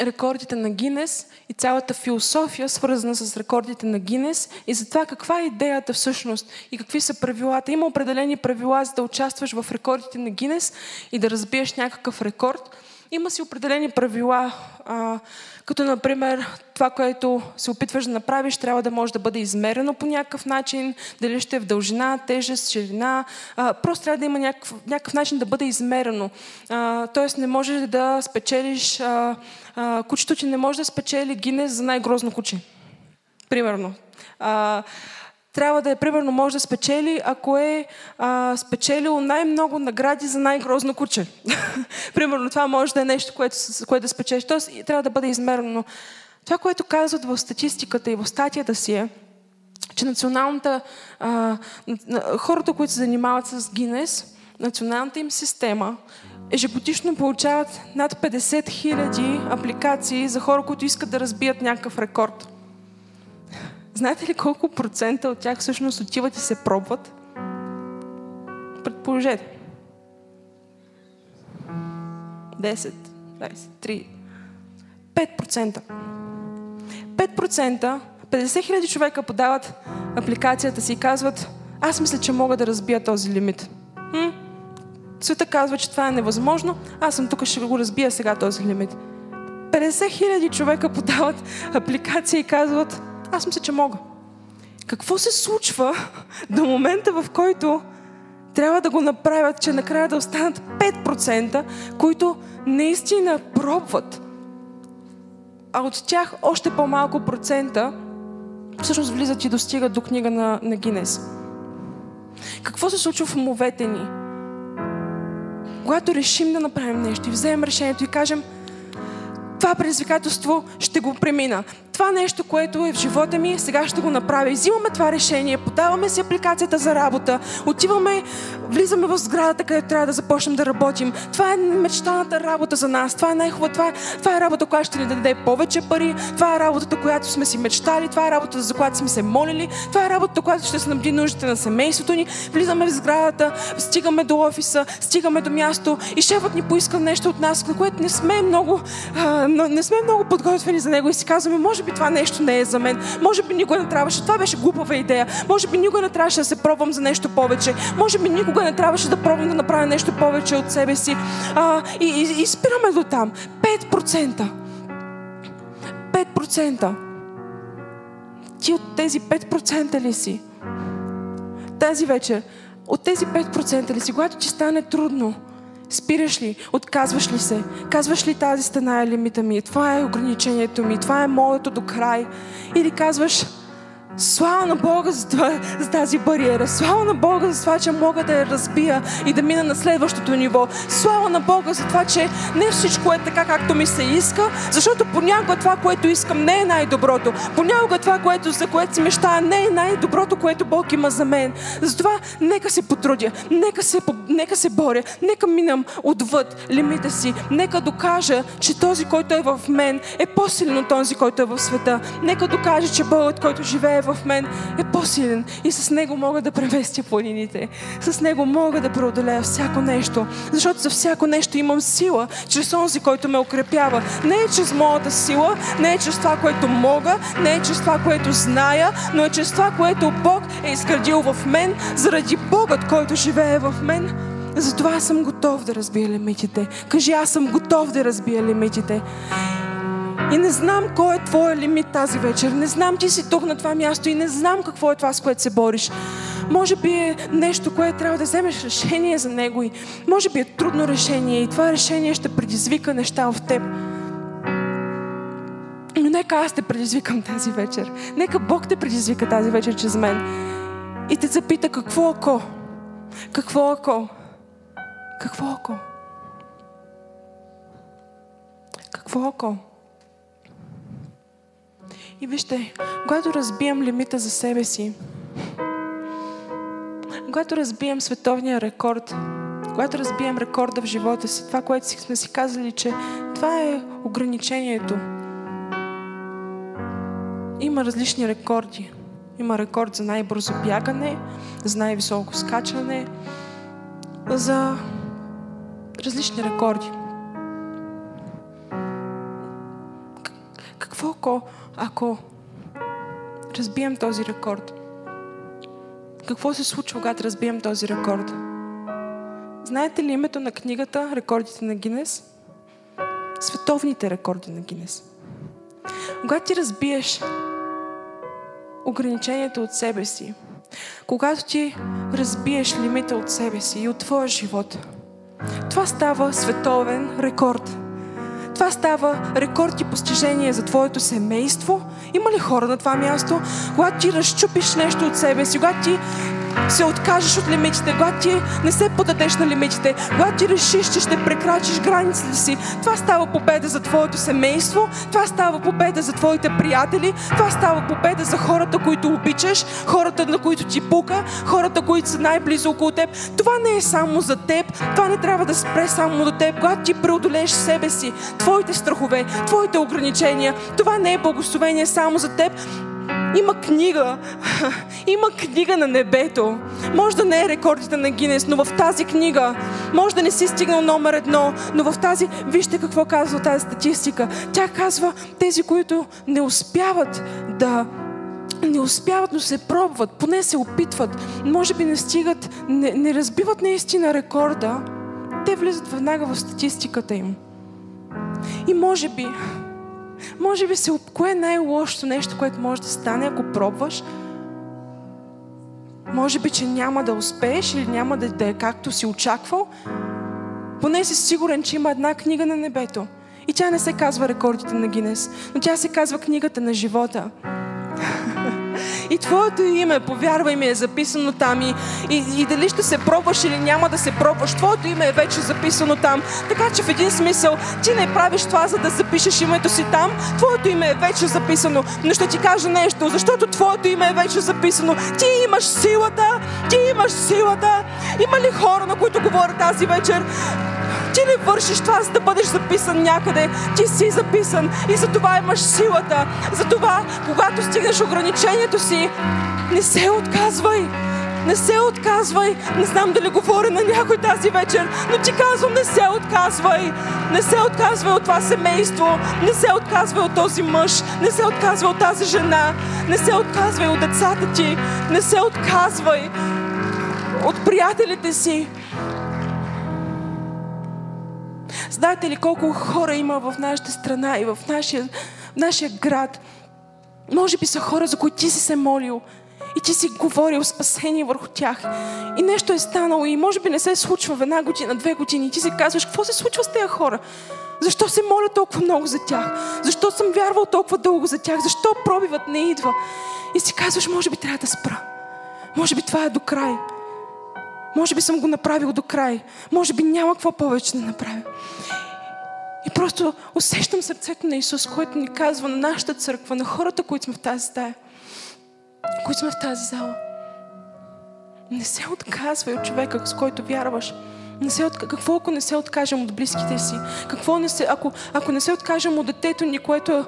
рекордите на Гинес и цялата философия, свързана с рекордите на Гинес и за това каква е идеята всъщност и какви са правилата. Има определени правила за да участваш в рекордите на Гинес и да разбиеш някакъв рекорд. Има си определени правила, а, като например това, което се опитваш да направиш, трябва да може да бъде измерено по някакъв начин, дали ще е в дължина, тежест, ширина. А, просто трябва да има някакъв, някакъв начин да бъде измерено. А, тоест не можеш да спечелиш, а, а, кучето ти не може да спечели Гинес за най-грозно куче. Примерно. А, трябва да е, примерно, може да спечели, ако е а, спечелил най-много награди за най-грозно куче. примерно, това може да е нещо, което, което да спечелиш. Тоест, трябва да бъде измерено. Това, което казват в статистиката и в статията си е, че националната, а, хората, които се занимават с Гинес, националната им система ежегодишно получават над 50 000 апликации за хора, които искат да разбият някакъв рекорд. Знаете ли колко процента от тях всъщност отиват и се пробват? Предположете. 10, 20, 3, 5%. 5%, 50 хиляди човека подават апликацията си и казват, аз мисля, че мога да разбия този лимит. Хм? Света казва, че това е невъзможно, аз съм тук, ще го разбия сега този лимит. 50 хиляди човека подават апликация и казват, аз мисля, че мога. Какво се случва до момента, в който трябва да го направят, че накрая да останат 5%, които наистина пробват. А от тях още по-малко процента всъщност влизат и достигат до книга на, на Гинес. Какво се случва в умовете ни? Когато решим да направим нещо и вземем решението и кажем, това предизвикателство ще го премина това нещо, което е в живота ми, сега ще го направя. Взимаме това решение, подаваме си апликацията за работа, отиваме, влизаме в сградата, където трябва да започнем да работим. Това е мечтаната работа за нас. Това е най-хубава. Това, е, това е работа, която ще ни даде повече пари. Това е работата, която сме си мечтали. Това е работата, за която сме се молили. Това е работата, която ще снабди нуждите на семейството ни. Влизаме в сградата, стигаме до офиса, стигаме до място и шефът ни поиска нещо от нас, на което не сме много, а, не сме много подготвени за него и си казваме, може би това нещо не е за мен. Може би никога не трябваше. Това беше глупава идея. Може би никога не трябваше да се пробвам за нещо повече. Може би никога не трябваше да пробвам да направя нещо повече от себе си. А, и, и, и спираме до там. 5%. 5%. Ти от тези 5% ли си? Тази вечер, от тези 5% ли си, когато ти стане трудно, Спираш ли? Отказваш ли се? Казваш ли тази стена е лимита ми? Това е ограничението ми. Това е моето до край. Или казваш, Слава на Бога за, това, за тази бариера. Слава на Бога за това, че мога да я разбия и да мина на следващото ниво. Слава на Бога за това, че не всичко е така, както ми се иска, защото понякога това, което искам, не е най-доброто. Понякога това, което, за което си мечтая, не е най-доброто, което Бог има за мен. Затова нека се потрудя, нека се, нека се боря, нека минам отвъд лимита си, нека докажа, че този, който е в мен, е по-силен от този, който е в света. Нека докаже, че Богът, който живее в мен е по-силен и с него мога да преместя планините. С него мога да преодолея всяко нещо. Защото за всяко нещо имам сила, чрез онзи, който ме укрепява. Не е чрез моята сила, не е чрез това, което мога, не е чрез това, което зная, но е чрез това, което Бог е изградил в мен, заради Богът, който живее в мен. Затова съм готов да разбия лимитите. Кажи, аз съм готов да разбия лимитите. И не знам кой е твоя лимит тази вечер. Не знам ти си тук на това място и не знам какво е това, с което се бориш. Може би е нещо, което трябва да вземеш решение за него и може би е трудно решение и това решение ще предизвика неща в теб. Но нека аз те предизвикам тази вечер. Нека Бог те предизвика тази вечер чрез мен. И те запита какво ако? Какво ако? Какво ако? Какво ако? И вижте, когато разбием лимита за себе си, когато разбием световния рекорд, когато разбием рекорда в живота си, това, което сме си казали, че това е ограничението. Има различни рекорди. Има рекорд за най-бързо бягане, за най-високо скачане, за различни рекорди. Какво ако ако разбием този рекорд? Какво се случва, когато разбием този рекорд? Знаете ли името на книгата Рекордите на Гинес? Световните рекорди на Гинес. Когато ти разбиеш ограничението от себе си, когато ти разбиеш лимита от себе си и от твоя живот, това става световен рекорд. Това става рекорд и постижение за твоето семейство. Има ли хора на това място? Когато ти разчупиш нещо от себе си, когато ти се откажеш от лимитите, когато ти не се подадеш на лимитите, когато ти решиш, че ще прекрачиш границите си, това става победа за твоето семейство, това става победа за твоите приятели, това става победа за хората, които обичаш, хората, на които ти пука, хората, които са най-близо около теб. Това не е само за теб, това не трябва да спре само до теб. Когато ти преодолееш себе си, твоите страхове, твоите ограничения, това не е благословение само за теб, има книга. Има книга на небето. Може да не е рекордите на Гинес, но в тази книга може да не си стигнал номер едно, но в тази, вижте какво казва тази статистика. Тя казва, тези, които не успяват да не успяват, но се пробват, поне се опитват, може би не стигат, не, не разбиват наистина рекорда, те влизат веднага в статистиката им. И може би, може би се, кое е най-лошото нещо, което може да стане, ако пробваш? Може би, че няма да успееш или няма да, да е както си очаквал. Поне си сигурен, че има една книга на небето. И тя не се казва рекордите на Гинес, но тя се казва книгата на живота. И Твоето име, повярвай ми, е записано там. И, и, и дали ще се пробваш или няма да се пробваш, Твоето име е вече записано там. Така че в един смисъл ти не правиш това, за да запишеш името си там. Твоето име е вече записано. Но ще ти кажа нещо, защото Твоето име е вече записано. Ти имаш силата, ти имаш силата. Има ли хора, на които говоря тази вечер? Ти не вършиш това, за да бъдеш записан някъде. Ти си записан и за това имаш силата. За това, когато стигнеш ограничението си, не се отказвай. Не се отказвай. Не знам дали говоря на някой тази вечер, но ти казвам, не се отказвай. Не се отказвай от това семейство. Не се отказвай от този мъж. Не се отказвай от тази жена. Не се отказвай от децата ти. Не се отказвай от приятелите си. Знаете ли колко хора има в нашата страна и в нашия, в нашия град? Може би са хора, за които ти си се молил и ти си говорил спасение върху тях. И нещо е станало и може би не се случва в една година, две години. И ти си казваш, какво се случва с тези хора? Защо се моля толкова много за тях? Защо съм вярвал толкова дълго за тях? Защо пробивът не идва? И си казваш, може би трябва да спра. Може би това е до край. Може би съм го направил до край. Може би няма какво повече да направя. И просто усещам сърцето на Исус, който ни казва на нашата църква, на хората, които сме в тази стая, които сме в тази зала. Не се отказвай от човека, с който вярваш. Не се от... Какво ако не се откажем от близките си? Какво не се... Ако, ако не се откажем от детето ни, което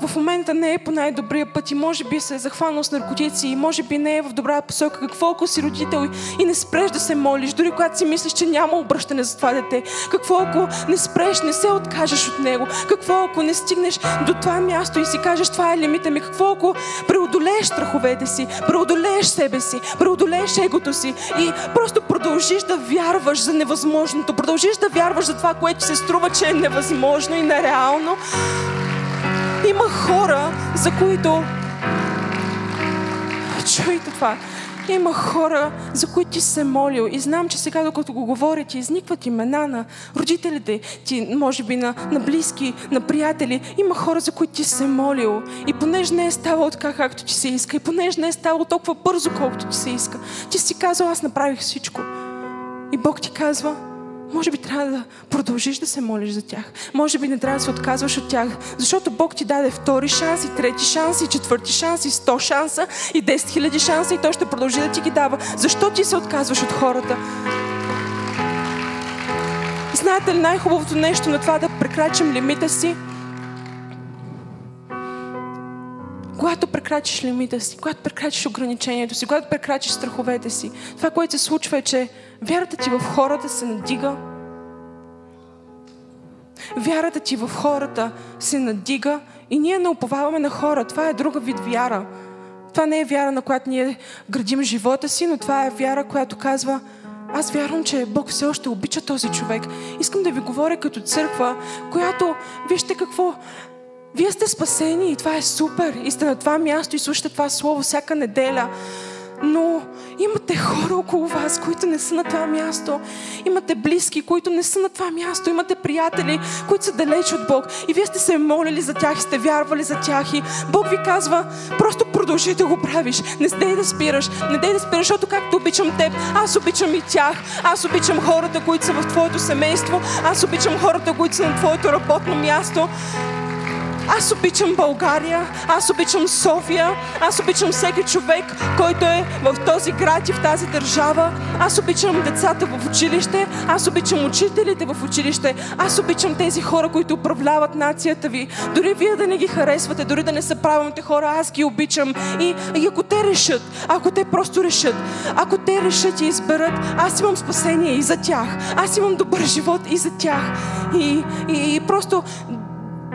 в момента не е по най-добрия път и може би се е захванал с наркотици и може би не е в добра посока. Какво ако си родител и не спреш да се молиш, дори когато си мислиш, че няма обръщане за това дете? Какво ако не спреш, не се откажеш от него? Какво ако не стигнеш до това място и си кажеш, това е лимита ми? Какво ако преодолееш страховете си, преодолееш себе си, преодолееш егото си и просто продължиш да вярваш за невъзможното, продължиш да вярваш за това, което се струва, че е невъзможно и нереално? Има хора, за които... Чуйте това. Има хора, за които ти се молил и знам, че сега, докато го говоря, ти изникват имена на родителите ти, може би на, на близки, на приятели. Има хора, за които ти се молил и понеже не е ставало така, както ти се иска и понеже не е ставало толкова бързо, колкото ти се иска, ти си казал, аз направих всичко. И Бог ти казва, може би трябва да продължиш да се молиш за тях. Може би не трябва да се отказваш от тях, защото Бог ти даде втори шанс, и трети шанс, и четвърти шанс, и сто шанса, и 10 хиляди шанса, и Той ще продължи да ти ги дава. Защо ти се отказваш от хората? Знаете ли най-хубавото нещо на това да прекрачим лимита си? Когато прекрачиш лимита си, когато прекрачиш ограничението си, когато прекрачиш страховете си, това, което се случва е, че вярата ти в хората се надига. Вярата ти в хората се надига и ние не уповаваме на хора. Това е друга вид вяра. Това не е вяра, на която ние градим живота си, но това е вяра, която казва, аз вярвам, че Бог все още обича този човек. Искам да ви говоря като църква, която, вижте какво, вие сте спасени и това е супер. И сте на това място и слушате това слово всяка неделя. Но имате хора около вас, които не са на това място. Имате близки, които не са на това място. Имате приятели, които са далеч от Бог. И вие сте се молили за тях, сте вярвали за тях. И Бог ви казва, просто продължи да го правиш. Не дей да спираш. Не дей да спираш, защото както обичам теб, аз обичам и тях. Аз обичам хората, които са в твоето семейство. Аз обичам хората, които са на твоето работно място. Аз обичам България, аз обичам София, аз обичам всеки човек, който е в този град и в тази държава. Аз обичам децата в училище, аз обичам учителите в училище, аз обичам тези хора, които управляват нацията ви. Дори вие да не ги харесвате, дори да не са правилните хора, аз ги обичам. И, и ако те решат, ако те просто решат, ако те решат и изберат, аз имам спасение и за тях. Аз имам добър живот и за тях. И, и, и просто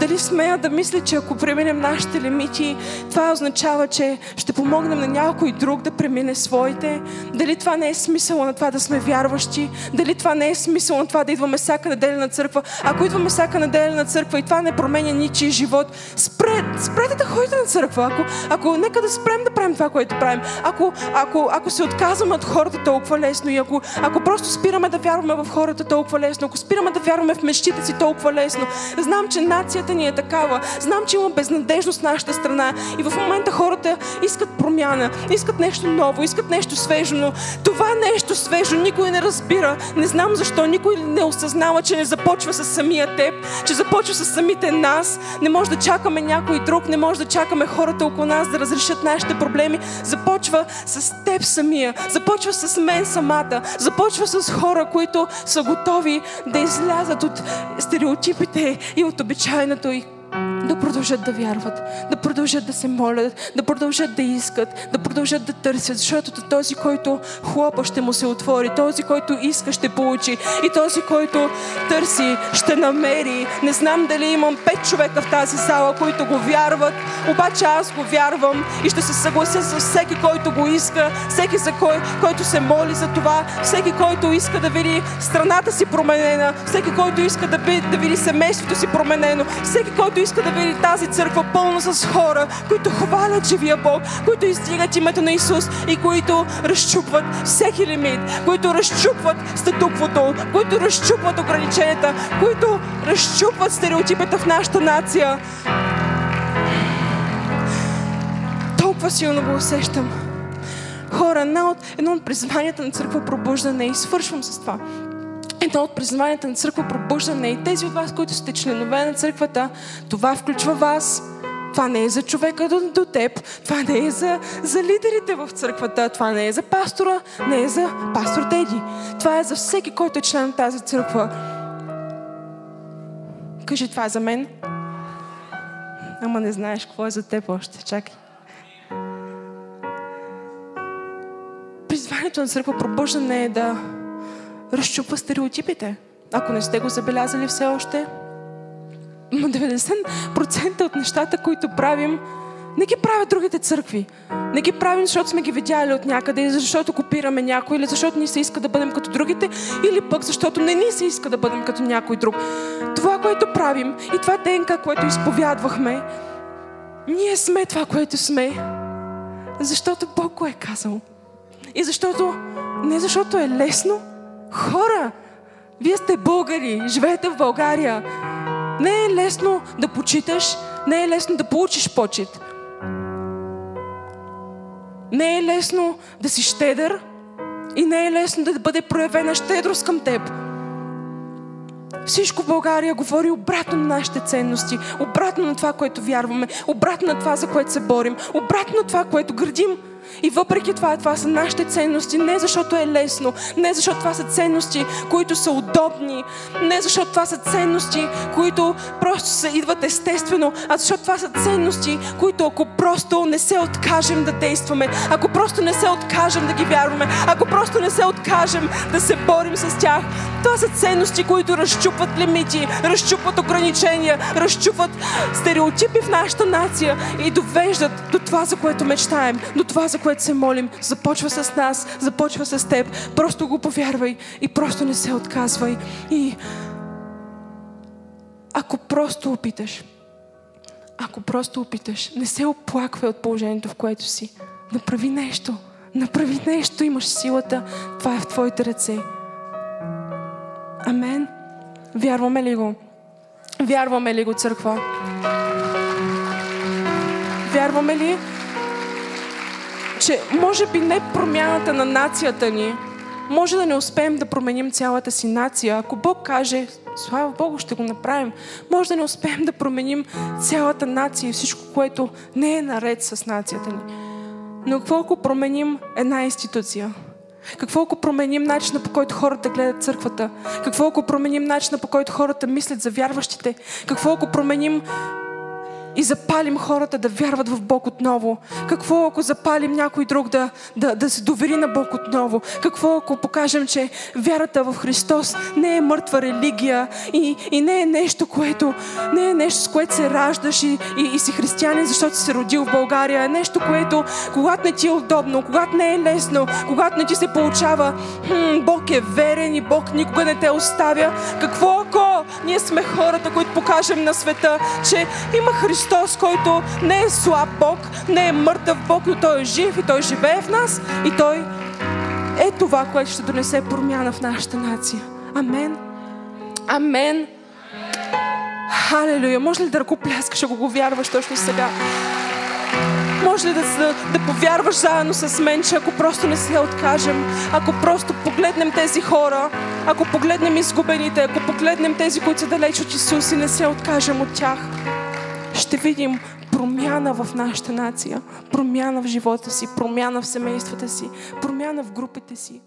дали смея да мисля, че ако преминем нашите лимити, това означава, че ще помогнем на някой друг да премине своите? Дали това не е смисъл на това да сме вярващи? Дали това не е смисъл на това да идваме всяка неделя на църква? Ако идваме всяка неделя на църква и това не променя ничий живот, спред, спрете да ходите на църква. Ако, ако нека да спрем да правим това, което правим. Ако, ако, ако се отказваме от хората толкова лесно и ако, ако просто спираме да вярваме в хората толкова лесно, ако спираме да вярваме в мечтите си толкова лесно, знам, че нацията Ситуацията ни е такава. Знам, че има безнадежност в нашата страна и в момента хората искат промяна, искат нещо ново, искат нещо свежо, но това нещо свежо никой не разбира. Не знам защо никой не осъзнава, че не започва с самия теб, че започва с самите нас. Не може да чакаме някой друг, не може да чакаме хората около нас да разрешат нашите проблеми. Започва с теб самия, започва с мен самата, започва с хора, които са готови да излязат от стереотипите и от обичайната времето и да продължат да вярват, да продължат да се молят, да продължат да искат, да продължат да търсят, защото този, който хлопа, ще му се отвори, този, който иска, ще получи и този, който търси, ще намери. Не знам дали имам пет човека в тази зала, които го вярват, обаче аз го вярвам и ще се съглася с всеки, който го иска, всеки, за кой, който се моли за това, всеки, който иска да види страната си променена, всеки, който иска да, би, да види семейството си променено, всеки, който иска да види тази църква пълна с хора, които хвалят живия Бог, които издигат името на Исус и които разчупват всеки лимит, които разчупват статуквото, които разчупват ограниченията, които разчупват стереотипите в нашата нация. Толкова силно го усещам. Хора, едно от, едно от призванията на църква пробуждане и свършвам с това едно от призванията на църква пробуждане и тези от вас, които сте членове на църквата, това включва вас. Това не е за човека до, до теб, това не е за, за лидерите в църквата, това не е за пастора, не е за пастор Теди. Това е за всеки, който е член на тази църква. Кажи, това е за мен. Ама не знаеш какво е за теб още. Чакай. Призванието на църква пробуждане е да разчупва стереотипите. Ако не сте го забелязали все още, 90% от нещата, които правим, не ги правят другите църкви. Не ги правим, защото сме ги видяли от някъде, защото копираме някой, или защото ни се иска да бъдем като другите, или пък защото не ни се иска да бъдем като някой друг. Това, което правим и това ДНК, което изповядвахме, ние сме това, което сме, защото Бог го е казал. И защото, не защото е лесно, Хора, вие сте българи, живеете в България. Не е лесно да почиташ, не е лесно да получиш почет. Не е лесно да си щедър и не е лесно да бъде проявена щедрост към теб. Всичко в България говори обратно на нашите ценности, обратно на това, което вярваме, обратно на това, за което се борим, обратно на това, което градим. И въпреки това, това са нашите ценности, не защото е лесно, не защото това са ценности, които са удобни, не защото това са ценности, които просто се идват естествено, а защото това са ценности, които ако просто не се откажем да действаме, ако просто не се откажем да ги вярваме, ако просто не се откажем да се борим с тях, това са ценности, които разчупват лимити, разчупват ограничения, разчупват стереотипи в нашата нация и довеждат до това, за което мечтаем, до това, за което се молим, започва с нас, започва с теб. Просто го повярвай и просто не се отказвай. И ако просто опиташ, ако просто опиташ, не се оплаквай от положението, в което си. Направи нещо. Направи нещо, имаш силата. Това е в твоите ръце. Амен. Вярваме ли го? Вярваме ли го, църква? Вярваме ли, че може би не промяната на нацията ни, може да не успеем да променим цялата си нация. Ако Бог каже, слава Богу, ще го направим, може да не успеем да променим цялата нация и всичко, което не е наред с нацията ни. Но какво ако променим една институция? Какво ако променим начина по който хората гледат църквата? Какво ако променим начина по който хората мислят за вярващите? Какво ако променим и запалим хората да вярват в Бог отново? Какво ако запалим някой друг да, да, да се довери на Бог отново? Какво ако покажем, че вярата в Христос не е мъртва религия и, и не е нещо, което не е нещо, с което се раждаш и, и, и си християнин, защото си се родил в България. Е нещо, което когато не ти е удобно, когато не е лесно, когато не ти се получава, хм, Бог е верен и Бог никога не те оставя. Какво ако ние сме хората, които покажем на света, че има Христос Христос, който не е слаб Бог, не е мъртъв Бог, но Той е жив и Той живее в нас и Той е това, което ще донесе промяна в нашата нация. Амен. Амен. Халелуя. Може ли да ръкопляскаш, ако го вярваш точно сега? Може ли да, да, повярваш заедно с мен, че ако просто не се откажем, ако просто погледнем тези хора, ако погледнем изгубените, ако погледнем тези, които са далеч от Исус и не се откажем от тях, ще видим промяна в нашата нация, промяна в живота си, промяна в семействата си, промяна в групите си.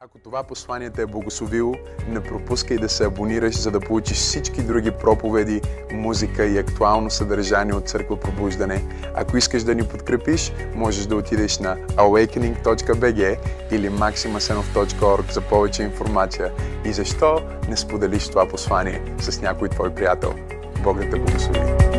Ако това послание те е благословило, не пропускай да се абонираш, за да получиш всички други проповеди, музика и актуално съдържание от Църква Пробуждане. Ако искаш да ни подкрепиш, можеш да отидеш на awakening.bg или maximasenov.org за повече информация. И защо не споделиш това послание с някой твой приятел? Бог да те благослови!